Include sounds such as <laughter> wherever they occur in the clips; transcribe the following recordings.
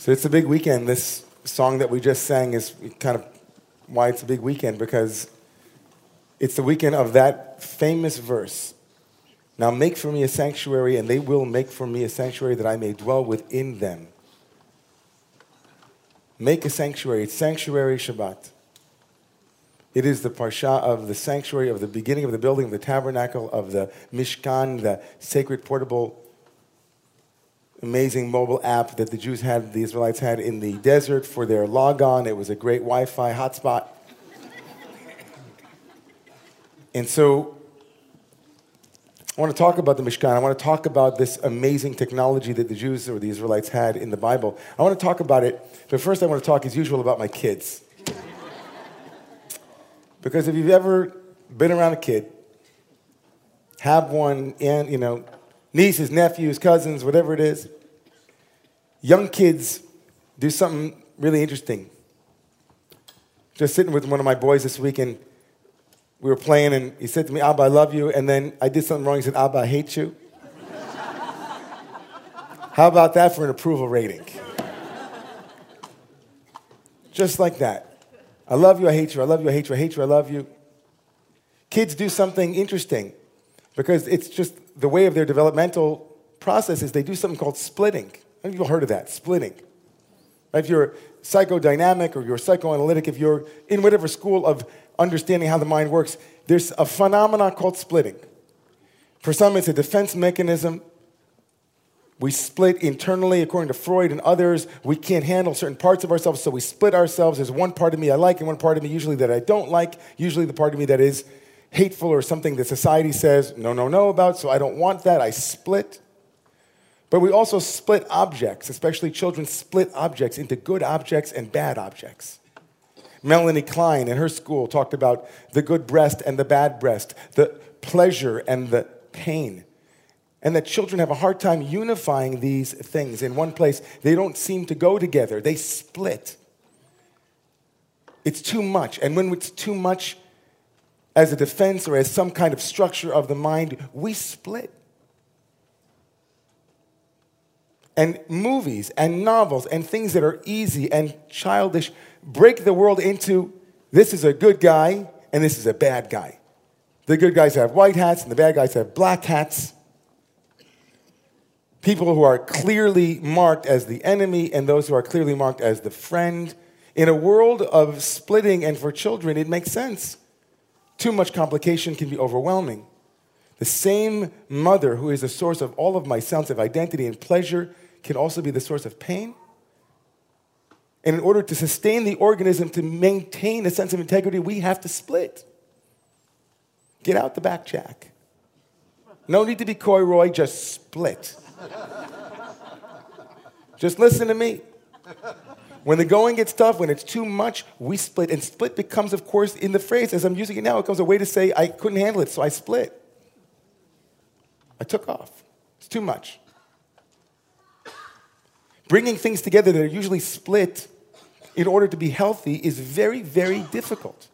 So it's a big weekend. This song that we just sang is kind of why it's a big weekend because it's the weekend of that famous verse. Now make for me a sanctuary, and they will make for me a sanctuary that I may dwell within them. Make a sanctuary. It's sanctuary Shabbat. It is the parsha of the sanctuary, of the beginning of the building of the tabernacle, of the Mishkan, the sacred portable amazing mobile app that the Jews had, the Israelites had in the desert for their logon. It was a great Wi Fi hotspot. and so I want to talk about the Mishkan. I want to talk about this amazing technology that the Jews or the Israelites had in the Bible. I want to talk about it, but first I want to talk, as usual, about my kids. because if you've ever been around a kid, have one, and you know, nieces, nephews, cousins, whatever it is. Young kids do something really interesting. Just sitting with one of my boys this week, and we were playing, and he said to me, Abba, I love you. And then I did something wrong. He said, Abba, I hate you. How about that for an approval rating? Just like that. I love you, I hate you, I love you, I hate you, I hate you, I love you. Kids do something interesting because it's just the way of their developmental process is they do something called splitting. Have you heard of that? Splitting. If you're psychodynamic or you're psychoanalytic, if you're in whatever school of understanding how the mind works, there's a phenomenon called splitting. For some, it's a defense mechanism. We split internally, according to Freud and others. We can't handle certain parts of ourselves, so we split ourselves. There's one part of me I like and one part of me usually that I don't like, usually the part of me that is hateful or something that society says no, no, no about, so I don't want that. I split. But we also split objects, especially children split objects into good objects and bad objects. Melanie Klein in her school talked about the good breast and the bad breast, the pleasure and the pain. And that children have a hard time unifying these things in one place. They don't seem to go together, they split. It's too much. And when it's too much, as a defense or as some kind of structure of the mind, we split. And movies and novels and things that are easy and childish break the world into this is a good guy and this is a bad guy. The good guys have white hats and the bad guys have black hats. People who are clearly marked as the enemy and those who are clearly marked as the friend. In a world of splitting and for children, it makes sense. Too much complication can be overwhelming. The same mother who is the source of all of my sense of identity and pleasure can also be the source of pain. And in order to sustain the organism, to maintain a sense of integrity, we have to split. Get out the back, Jack. No need to be coy, Roy, just split. just listen to me. When the going gets tough, when it's too much, we split. And split becomes, of course, in the phrase, as I'm using it now, it becomes a way to say, I couldn't handle it, so I split. I took off. It's too much. Bringing things together that are usually split in order to be healthy is very, very difficult.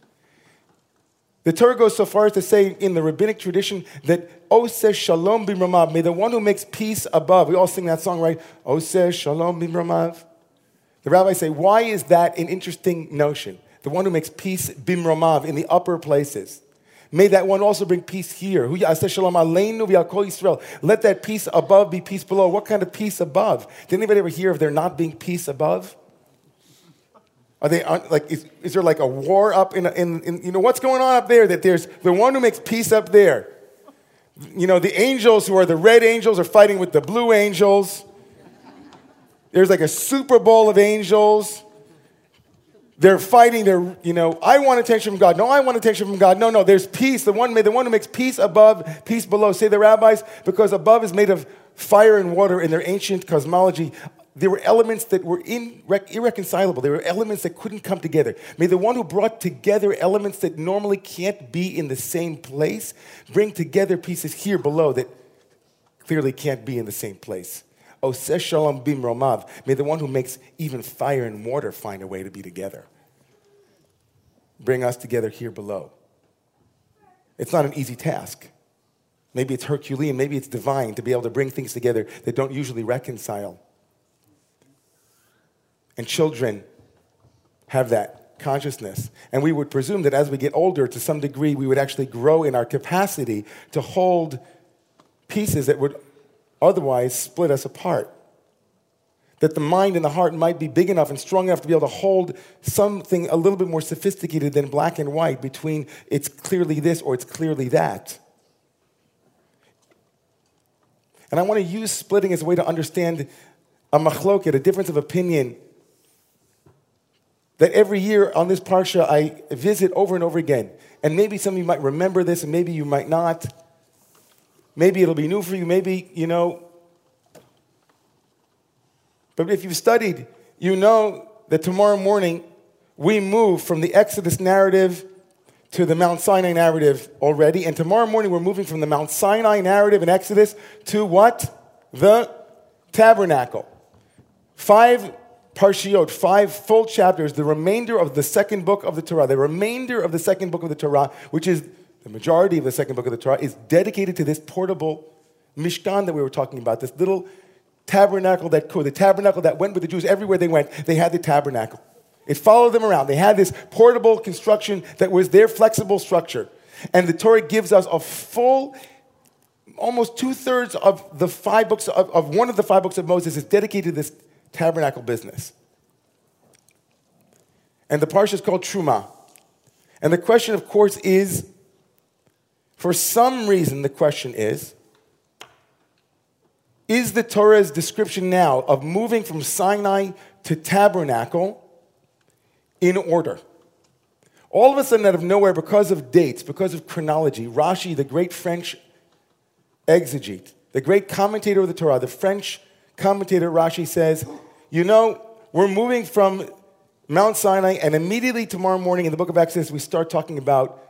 The Torah goes so far as to say in the rabbinic tradition that Oseh Shalom Bimromav, may the one who makes peace above. We all sing that song, right? Oseh Shalom Bimromav. The rabbis say, why is that an interesting notion? The one who makes peace bimromav in the upper places. May that one also bring peace here. Let that peace above be peace below. What kind of peace above? Did anybody ever hear of there not being peace above? Are they like? Is, is there like a war up in, in, in? You know what's going on up there? That there's the one who makes peace up there. You know the angels who are the red angels are fighting with the blue angels. There's like a Super Bowl of angels. They're fighting. They're, you know, I want attention from God. No, I want attention from God. No, no, there's peace. The one, the one who makes peace above, peace below. Say the rabbis, because above is made of fire and water in their ancient cosmology. There were elements that were irre- irreconcilable. There were elements that couldn't come together. May the one who brought together elements that normally can't be in the same place bring together pieces here below that clearly can't be in the same place. Oseh Shalom Bimromav. May the one who makes even fire and water find a way to be together. Bring us together here below. It's not an easy task. Maybe it's Herculean, maybe it's divine to be able to bring things together that don't usually reconcile. and children have that consciousness. And we would presume that as we get older, to some degree, we would actually grow in our capacity to hold pieces that would otherwise split us apart. That the mind and the heart might be big enough and strong enough to be able to hold something a little bit more sophisticated than black and white between it's clearly this or it's clearly that. And I want to use splitting as a way to understand a machloket, a difference of opinion that every year on this parsha I visit over and over again. And maybe some of you might remember this and maybe you might not. Maybe it'll be new for you. Maybe, you know. But if you've studied, you know that tomorrow morning we move from the Exodus narrative to the Mount Sinai narrative already. And tomorrow morning we're moving from the Mount Sinai narrative in Exodus to what? The tabernacle. Five Parshiot, five full chapters, the remainder of the second book of the Torah, the remainder of the second book of the Torah, which is the majority of the second book of the Torah, is dedicated to this portable Mishkan that we were talking about, this little tabernacle that could, the tabernacle that went with the Jews everywhere they went. They had the tabernacle. It followed them around. They had this portable construction that was their flexible structure. And the Torah gives us a full, almost two thirds of the five books of, of one of the five books of Moses is dedicated to this tabernacle business. And the parsha is called Truma. And the question, of course, is for some reason, the question is Is the Torah's description now of moving from Sinai to tabernacle in order? All of a sudden, out of nowhere, because of dates, because of chronology, Rashi, the great French exegete, the great commentator of the Torah, the French commentator Rashi says, you know, we're moving from Mount Sinai, and immediately tomorrow morning in the book of Exodus, we start talking about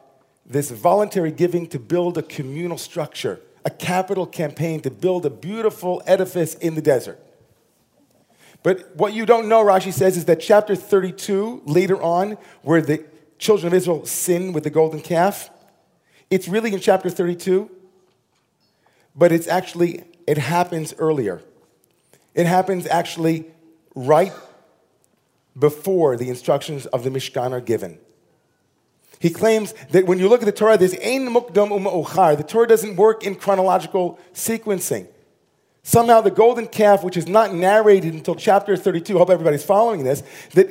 this voluntary giving to build a communal structure, a capital campaign to build a beautiful edifice in the desert. But what you don't know, Rashi says, is that chapter 32, later on, where the children of Israel sin with the golden calf, it's really in chapter 32, but it's actually, it happens earlier. It happens actually right before the instructions of the Mishkan are given. He claims that when you look at the Torah, there's ein mukdam uma'uchar. The Torah doesn't work in chronological sequencing. Somehow the golden calf, which is not narrated until chapter 32, I hope everybody's following this, that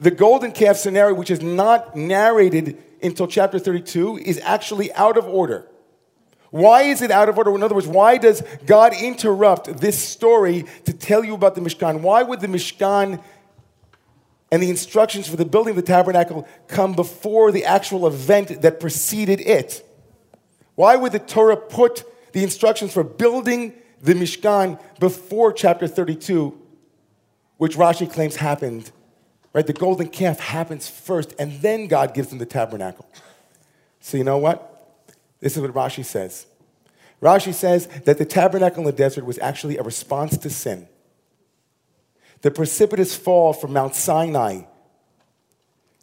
the golden calf scenario, which is not narrated until chapter 32, is actually out of order. Why is it out of order? In other words, why does God interrupt this story to tell you about the Mishkan? Why would the Mishkan and the instructions for the building of the tabernacle come before the actual event that preceded it? Why would the Torah put the instructions for building the Mishkan before chapter 32, which Rashi claims happened? Right? The golden calf happens first, and then God gives them the tabernacle. So, you know what? This is what Rashi says. Rashi says that the tabernacle in the desert was actually a response to sin. The precipitous fall from Mount Sinai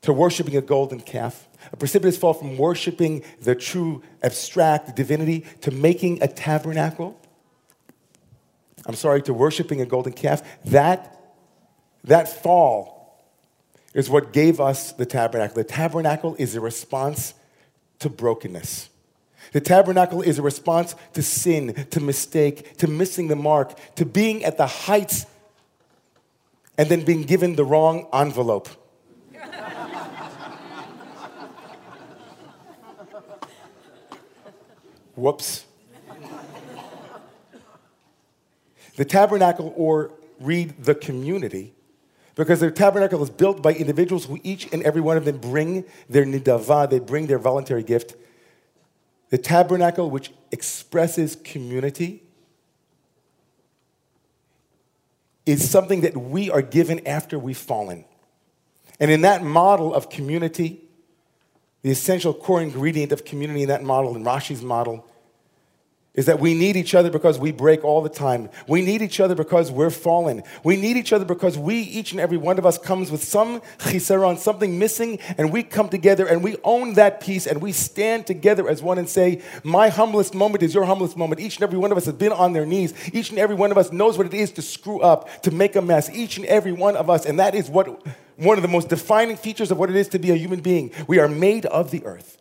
to worshiping a golden calf, a precipitous fall from worshiping the true abstract divinity to making a tabernacle. I'm sorry, to worshiping a golden calf. That, that fall is what gave us the tabernacle. The tabernacle is a response to brokenness. The tabernacle is a response to sin, to mistake, to missing the mark, to being at the heights and then being given the wrong envelope. Whoops. The tabernacle, or read the community, because the tabernacle is built by individuals who each and every one of them bring their nidava, they bring their voluntary gift the tabernacle, which expresses community, is something that we are given after we've fallen. And in that model of community, the essential core ingredient of community in that model, in Rashi's model, is that we need each other because we break all the time. We need each other because we're fallen. We need each other because we, each and every one of us, comes with some chisaron, something missing, and we come together and we own that piece and we stand together as one and say, My humblest moment is your humblest moment. Each and every one of us has been on their knees. Each and every one of us knows what it is to screw up, to make a mess. Each and every one of us. And that is what one of the most defining features of what it is to be a human being. We are made of the earth.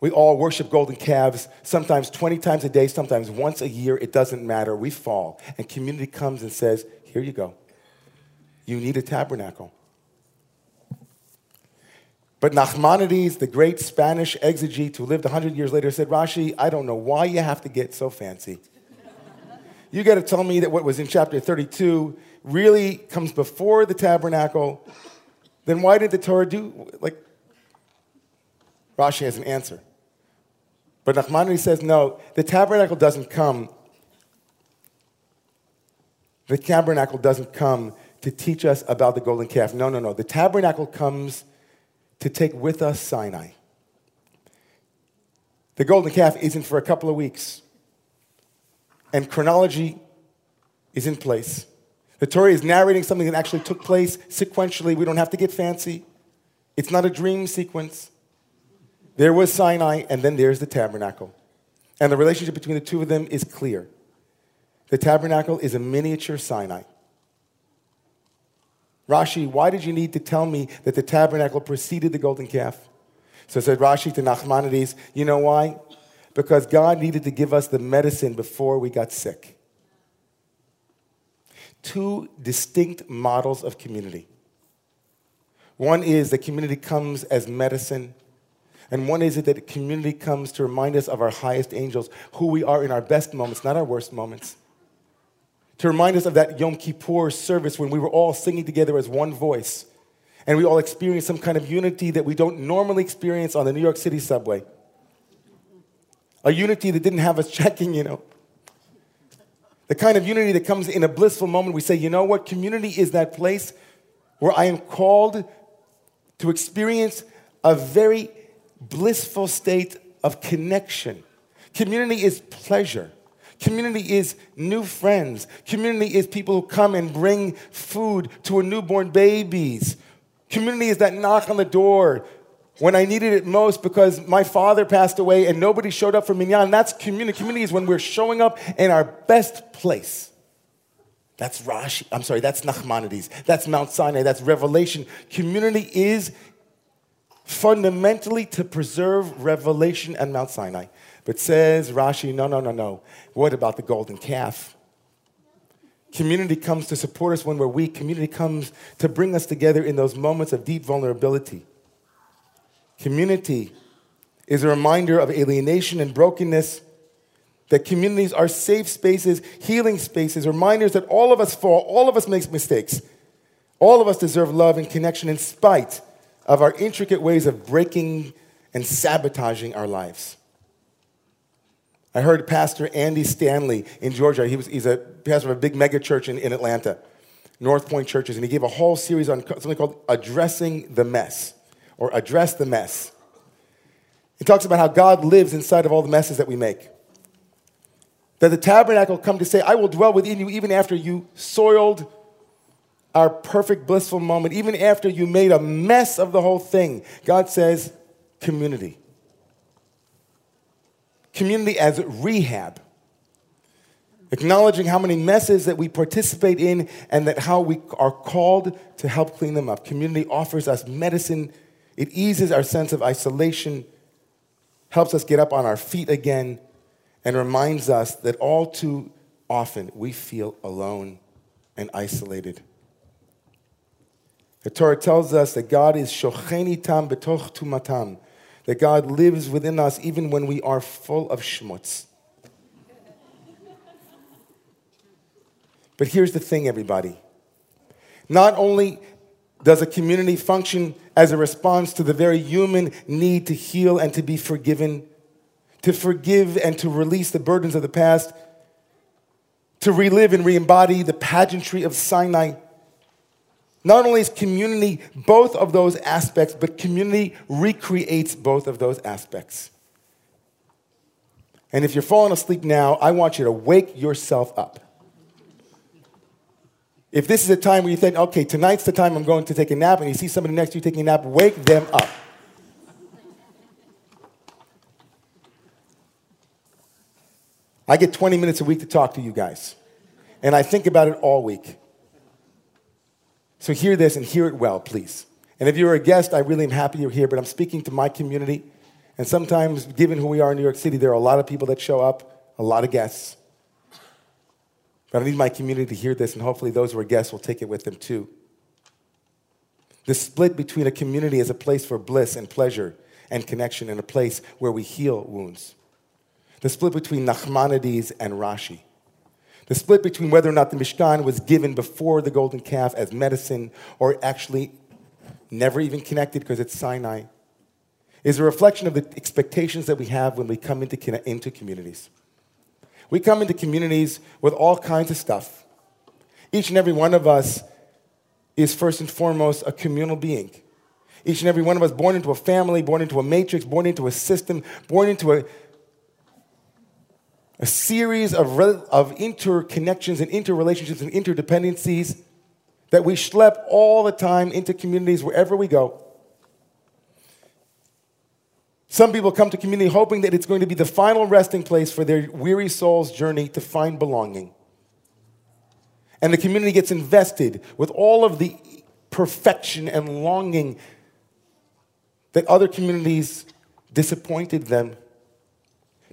We all worship golden calves, sometimes 20 times a day, sometimes once a year. It doesn't matter. We fall. And community comes and says, Here you go. You need a tabernacle. But Nachmanides, the great Spanish exegete who lived 100 years later, said, Rashi, I don't know why you have to get so fancy. you got to tell me that what was in chapter 32 really comes before the tabernacle. Then why did the Torah do, like, Rashi has an answer. But Nachmanides says, no, the tabernacle doesn't come. The tabernacle doesn't come to teach us about the golden calf. No, no, no. The tabernacle comes to take with us Sinai. The golden calf isn't for a couple of weeks. And chronology is in place. The Torah is narrating something that actually took place sequentially. We don't have to get fancy. It's not a dream sequence. There was Sinai, and then there's the tabernacle. And the relationship between the two of them is clear. The tabernacle is a miniature Sinai. Rashi, why did you need to tell me that the tabernacle preceded the golden calf? So said Rashi to Nachmanides, you know why? Because God needed to give us the medicine before we got sick. Two distinct models of community. One is that community comes as medicine and one is it that community comes to remind us of our highest angels, who we are in our best moments, not our worst moments. To remind us of that Yom Kippur service when we were all singing together as one voice. And we all experienced some kind of unity that we don't normally experience on the New York City subway. A unity that didn't have us <laughs> checking, you know. The kind of unity that comes in a blissful moment. We say, you know what? Community is that place where I am called to experience a very blissful state of connection. Community is pleasure. Community is new friends. Community is people who come and bring food to a newborn babies. Community is that knock on the door when I needed it most because my father passed away and nobody showed up for minyan. That's community. Community is when we're showing up in our best place. That's Rashi. I'm sorry, that's Nachmanides. That's Mount Sinai. That's Revelation. Community is fundamentally to preserve revelation and Mount Sinai. But says Rashi, no, no, no, no. What about the golden calf? Community comes to support us when we're weak. Community comes to bring us together in those moments of deep vulnerability. Community is a reminder of alienation and brokenness. That communities are safe spaces, healing spaces, reminders that all of us fall, all of us make mistakes. All of us deserve love and connection in spite of our intricate ways of breaking and sabotaging our lives. I heard Pastor Andy Stanley in Georgia. He was, he's a pastor of a big mega church in, in Atlanta, North Point Churches, and he gave a whole series on something called Addressing the Mess or Address the Mess. He talks about how God lives inside of all the messes that we make. That the tabernacle come to say, I will dwell within you even after you soiled our perfect blissful moment, even after you made a mess of the whole thing, God says community. Community as rehab. Acknowledging how many messes that we participate in and that how we are called to help clean them up. Community offers us medicine. It eases our sense of isolation, helps us get up on our feet again, and reminds us that all too often we feel alone and isolated. The Torah tells us that God is shochenitam betoch tumatam, that God lives within us even when we are full of schmutz. But here's the thing, everybody. Not only does a community function as a response to the very human need to heal and to be forgiven, to forgive and to release the burdens of the past, to relive and re embody the pageantry of Sinai not only is community both of those aspects, but community recreates both of those aspects. And if you're falling asleep now, I want you to wake yourself up. If this is a time where you think, okay, tonight's the time I'm going to take a nap, and you see somebody next to you taking a nap, wake them up. I get 20 minutes a week to talk to you guys, and I think about it all week. So hear this and hear it well, please. And if you're a guest, I really am happy you're here, but I'm speaking to my community. And sometimes, given who we are in New York City, there are a lot of people that show up, a lot of guests. But I need my community to hear this, and hopefully, those who are guests will take it with them too. The split between a community as a place for bliss and pleasure and connection and a place where we heal wounds. The split between Nachmanides and Rashi. The split between whether or not the Mishkan was given before the golden calf as medicine or actually never even connected because it's Sinai is a reflection of the expectations that we have when we come into, into communities. We come into communities with all kinds of stuff. Each and every one of us is first and foremost a communal being. Each and every one of us born into a family, born into a matrix, born into a system, born into a, a series of, of interconnections and interrelationships and interdependencies that we schlep all the time into communities wherever we go. Some people come to community hoping that it's going to be the final resting place for their weary soul's journey to find belonging. And the community gets invested with all of the perfection and longing that other communities disappointed them.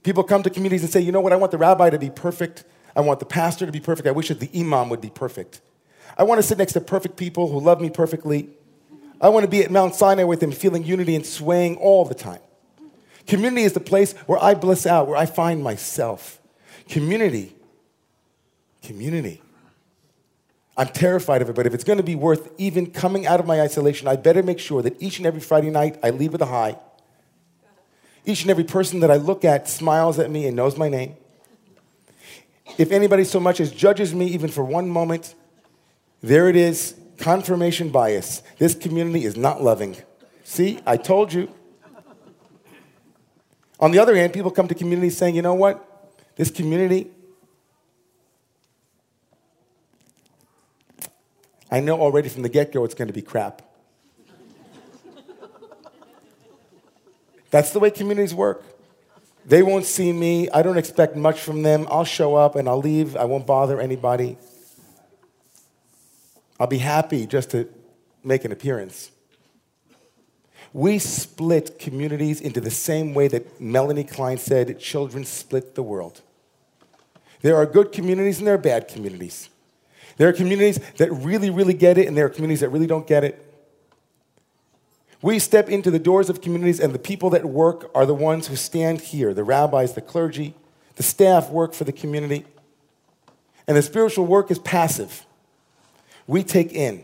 People come to communities and say, you know what, I want the rabbi to be perfect. I want the pastor to be perfect. I wish that the imam would be perfect. I want to sit next to perfect people who love me perfectly. I want to be at Mount Sinai with them, feeling unity and swaying all the time. Community is the place where I bliss out, where I find myself. Community, community. I'm terrified of it, but if it's going to be worth even coming out of my isolation, I better make sure that each and every Friday night I leave with a high. Each and every person that I look at smiles at me and knows my name. If anybody so much as judges me even for one moment, there it is confirmation bias. This community is not loving. See, I told you. On the other hand, people come to communities saying, you know what? This community, I know already from the get go it's going to be crap. That's the way communities work. They won't see me. I don't expect much from them. I'll show up and I'll leave. I won't bother anybody. I'll be happy just to make an appearance. We split communities into the same way that Melanie Klein said children split the world. There are good communities and there are bad communities. There are communities that really, really get it, and there are communities that really don't get it. We step into the doors of communities, and the people that work are the ones who stand here the rabbis, the clergy, the staff work for the community. And the spiritual work is passive. We take in.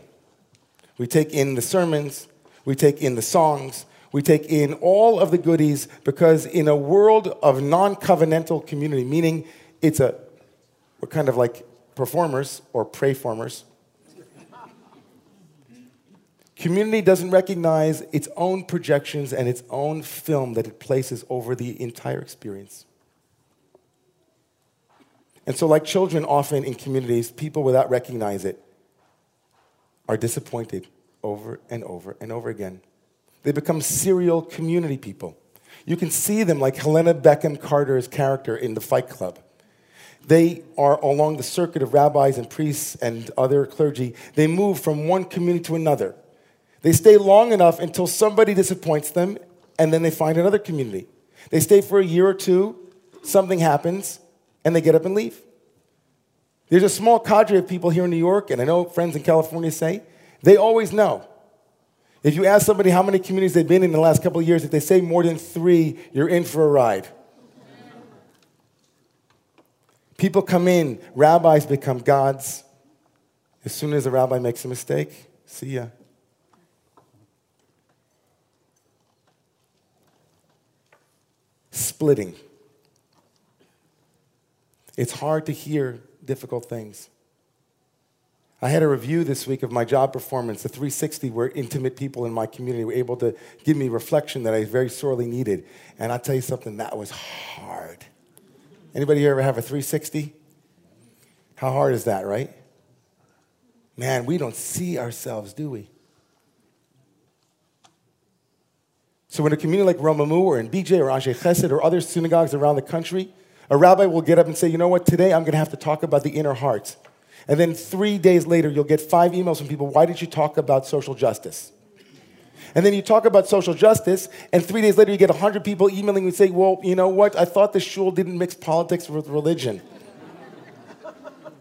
We take in the sermons, we take in the songs, we take in all of the goodies because in a world of non-covenantal community, meaning it's a, we're kind of like performers or pray-formers. Community doesn't recognize its own projections and its own film that it places over the entire experience. And so, like children often in communities, people without recognize it are disappointed over and over and over again. They become serial community people. You can see them like Helena Bonham Carter's character in The Fight Club. They are along the circuit of rabbis and priests and other clergy. They move from one community to another. They stay long enough until somebody disappoints them, and then they find another community. They stay for a year or two, something happens, and they get up and leave. There's a small cadre of people here in New York, and I know friends in California say they always know. If you ask somebody how many communities they've been in, in the last couple of years, if they say more than three, you're in for a ride. People come in, rabbis become gods. As soon as a rabbi makes a mistake, see ya. Splitting. It's hard to hear difficult things. I had a review this week of my job performance, the 360, where intimate people in my community were able to give me reflection that I very sorely needed. And I'll tell you something, that was hard. Anybody here ever have a 360? How hard is that, right? Man, we don't see ourselves, do we? So, in a community like Romemu or in BJ or Anshe Chesed or other synagogues around the country, a rabbi will get up and say, You know what, today I'm going to have to talk about the inner heart. And then three days later, you'll get five emails from people, Why did you talk about social justice? And then you talk about social justice, and three days later, you get 100 people emailing and say, Well, you know what? I thought the shul didn't mix politics with religion.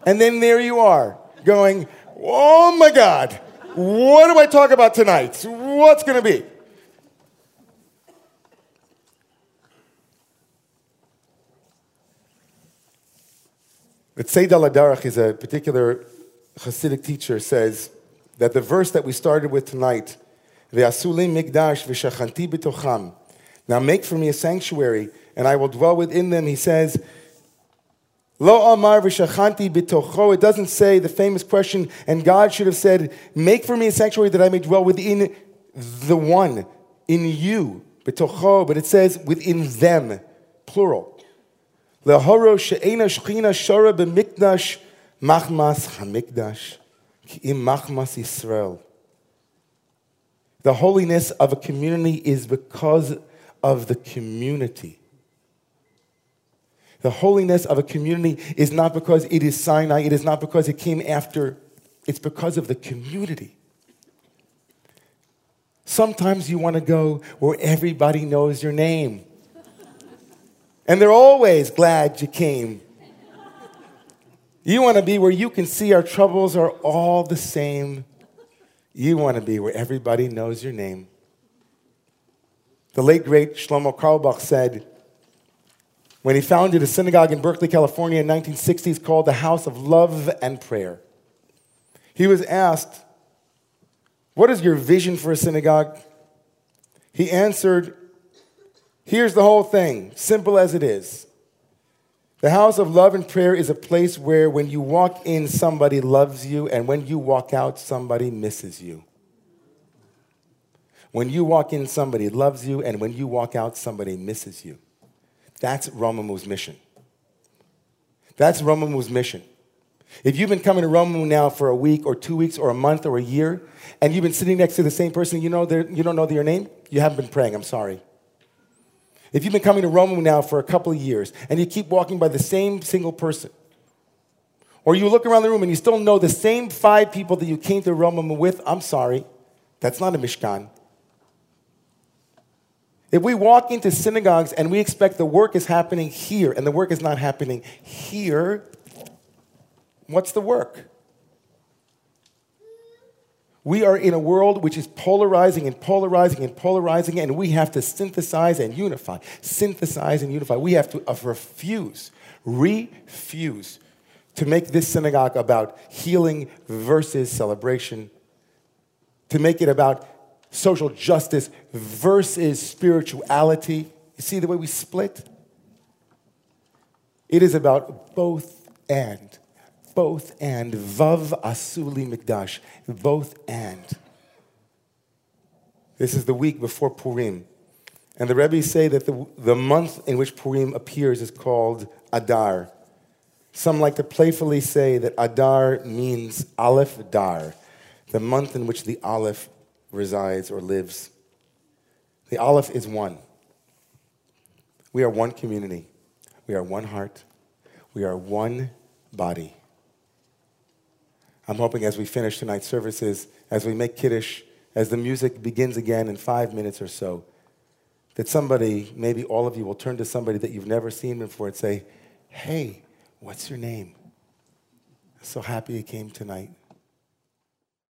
and then there you are, going, Oh my God, what do I talk about tonight? What's going to be? But Seyd Aladarach is a particular Hasidic teacher, says that the verse that we started with tonight, v'shachanti b'tocham. Now make for me a sanctuary, and I will dwell within them. He says, Lo amar v'shachanti b'tocho. It doesn't say the famous question, and God should have said, Make for me a sanctuary that I may dwell within the one, in you, b'tocho. But it says within them, plural. The holiness of a community is because of the community. The holiness of a community is not because it is Sinai, it is not because it came after, it's because of the community. Sometimes you want to go where everybody knows your name. And they're always glad you came. You want to be where you can see our troubles are all the same. You want to be where everybody knows your name. The late great Shlomo Carlebach said, when he founded a synagogue in Berkeley, California in 1960s called the House of Love and Prayer, he was asked, What is your vision for a synagogue? He answered, Here's the whole thing, simple as it is. The house of love and prayer is a place where when you walk in, somebody loves you, and when you walk out, somebody misses you. When you walk in, somebody loves you, and when you walk out, somebody misses you. That's Romemu's mission. That's Romemu's mission. If you've been coming to Romamu now for a week or two weeks or a month or a year, and you've been sitting next to the same person, you know you don't know their name, you haven't been praying, I'm sorry. If you've been coming to Rome now for a couple of years and you keep walking by the same single person, or you look around the room and you still know the same five people that you came to Rome with, I'm sorry, that's not a Mishkan. If we walk into synagogues and we expect the work is happening here and the work is not happening here, what's the work? We are in a world which is polarizing and polarizing and polarizing, and we have to synthesize and unify. Synthesize and unify. We have to uh, refuse, refuse to make this synagogue about healing versus celebration, to make it about social justice versus spirituality. You see the way we split? It is about both and both and. Vav Asuli Mikdash, both and. This is the week before Purim. And the Rebbe say that the, the month in which Purim appears is called Adar. Some like to playfully say that Adar means Aleph Dar, the month in which the Aleph resides or lives. The Aleph is one. We are one community. We are one heart. We are one body. I'm hoping as we finish tonight's services, as we make Kiddush, as the music begins again in five minutes or so, that somebody, maybe all of you, will turn to somebody that you've never seen before and say, Hey, what's your name? I'm so happy you came tonight.